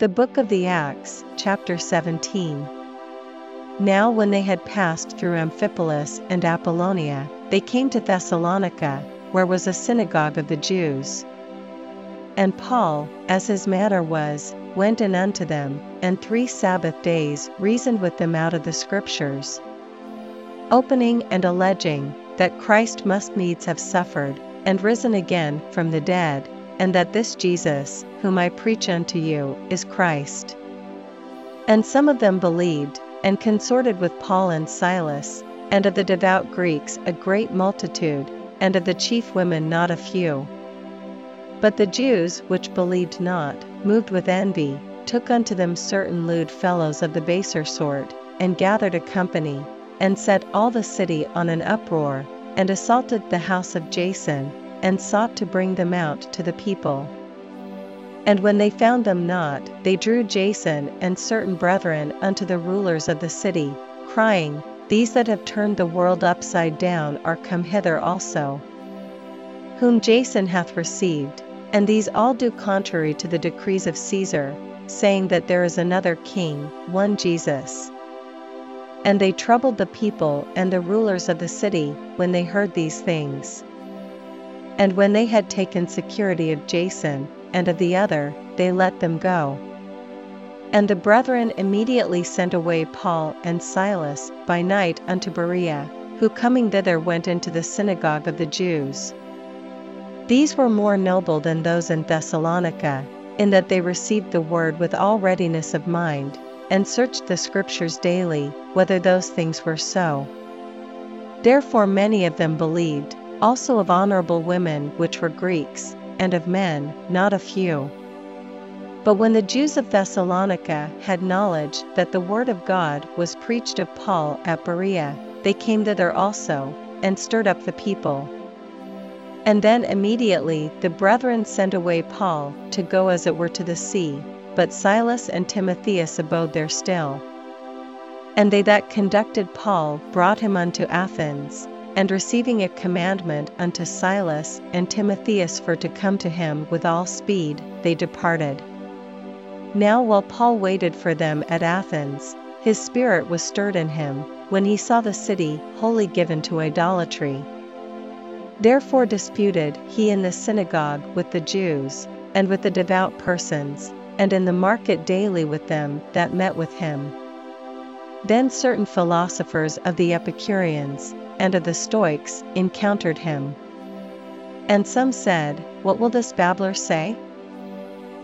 The Book of the Acts, chapter 17. Now, when they had passed through Amphipolis and Apollonia, they came to Thessalonica, where was a synagogue of the Jews. And Paul, as his manner was, went in unto them, and three Sabbath days reasoned with them out of the Scriptures, opening and alleging that Christ must needs have suffered, and risen again from the dead, and that this Jesus, whom I preach unto you, is Christ. And some of them believed, and consorted with Paul and Silas, and of the devout Greeks a great multitude, and of the chief women not a few. But the Jews which believed not, moved with envy, took unto them certain lewd fellows of the baser sort, and gathered a company, and set all the city on an uproar, and assaulted the house of Jason, and sought to bring them out to the people. And when they found them not, they drew Jason and certain brethren unto the rulers of the city, crying, These that have turned the world upside down are come hither also. Whom Jason hath received, and these all do contrary to the decrees of Caesar, saying that there is another king, one Jesus. And they troubled the people and the rulers of the city when they heard these things. And when they had taken security of Jason, and of the other, they let them go. And the brethren immediately sent away Paul and Silas by night unto Berea, who coming thither went into the synagogue of the Jews. These were more noble than those in Thessalonica, in that they received the word with all readiness of mind, and searched the Scriptures daily, whether those things were so. Therefore many of them believed, also of honorable women which were Greeks, and of men, not a few. But when the Jews of Thessalonica had knowledge that the word of God was preached of Paul at Berea, they came thither also, and stirred up the people. And then immediately the brethren sent away Paul to go as it were to the sea, but Silas and Timotheus abode there still. And they that conducted Paul brought him unto Athens, and receiving a commandment unto Silas and Timotheus for to come to him with all speed, they departed. Now while Paul waited for them at Athens, his spirit was stirred in him, when he saw the city wholly given to idolatry. Therefore disputed he in the synagogue with the Jews, and with the devout persons, and in the market daily with them that met with him. Then certain philosophers of the Epicureans, and of the Stoics, encountered him. And some said, What will this babbler say?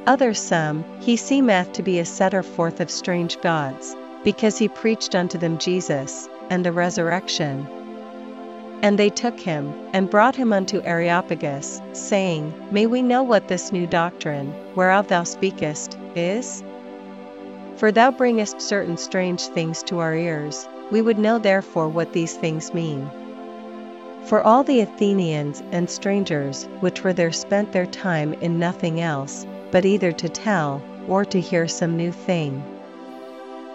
Others some, He seemeth to be a setter forth of strange gods, because he preached unto them Jesus, and the resurrection. And they took him, and brought him unto Areopagus, saying, May we know what this new doctrine, whereof thou speakest, is? For thou bringest certain strange things to our ears, we would know therefore what these things mean. For all the Athenians and strangers which were there spent their time in nothing else, but either to tell, or to hear some new thing.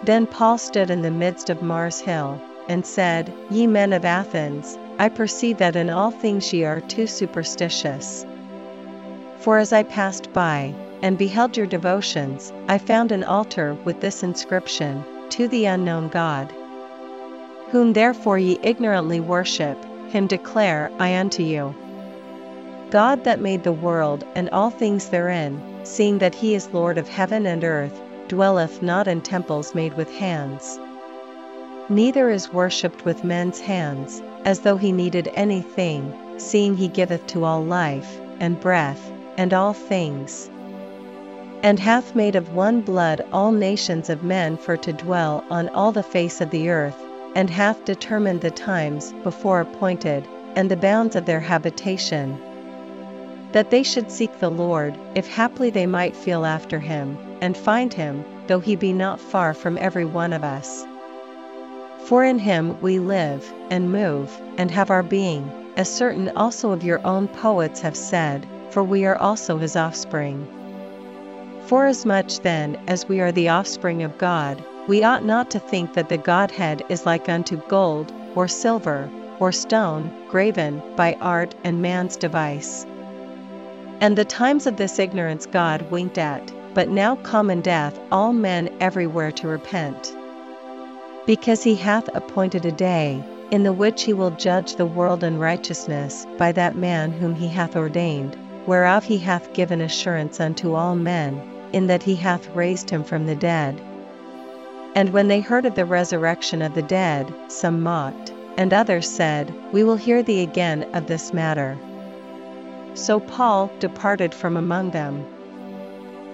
Then Paul stood in the midst of Mars Hill, and said, Ye men of Athens, I perceive that in all things ye are too superstitious. For as I passed by, and beheld your devotions, I found an altar with this inscription, To the unknown God. Whom therefore ye ignorantly worship, him declare I unto you. God that made the world and all things therein, seeing that he is Lord of heaven and earth, dwelleth not in temples made with hands. Neither is worshipped with men's hands, as though he needed anything, seeing he giveth to all life, and breath, and all things. And hath made of one blood all nations of men for to dwell on all the face of the earth, and hath determined the times before appointed, and the bounds of their habitation. That they should seek the Lord, if haply they might feel after him, and find him, though he be not far from every one of us. For in him we live, and move, and have our being, as certain also of your own poets have said, for we are also his offspring. Forasmuch then as we are the offspring of God, we ought not to think that the Godhead is like unto gold, or silver, or stone, graven by art and man's device. And the times of this ignorance God winked at, but now commandeth all men everywhere to repent. Because he hath appointed a day, in the which he will judge the world in righteousness by that man whom he hath ordained, whereof he hath given assurance unto all men, in that he hath raised him from the dead. And when they heard of the resurrection of the dead, some mocked, and others said, We will hear thee again of this matter. So Paul departed from among them.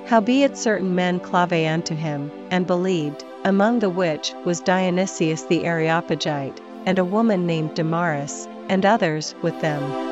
Howbeit certain men clave unto him, and believed, among the which was Dionysius the Areopagite, and a woman named Damaris, and others with them.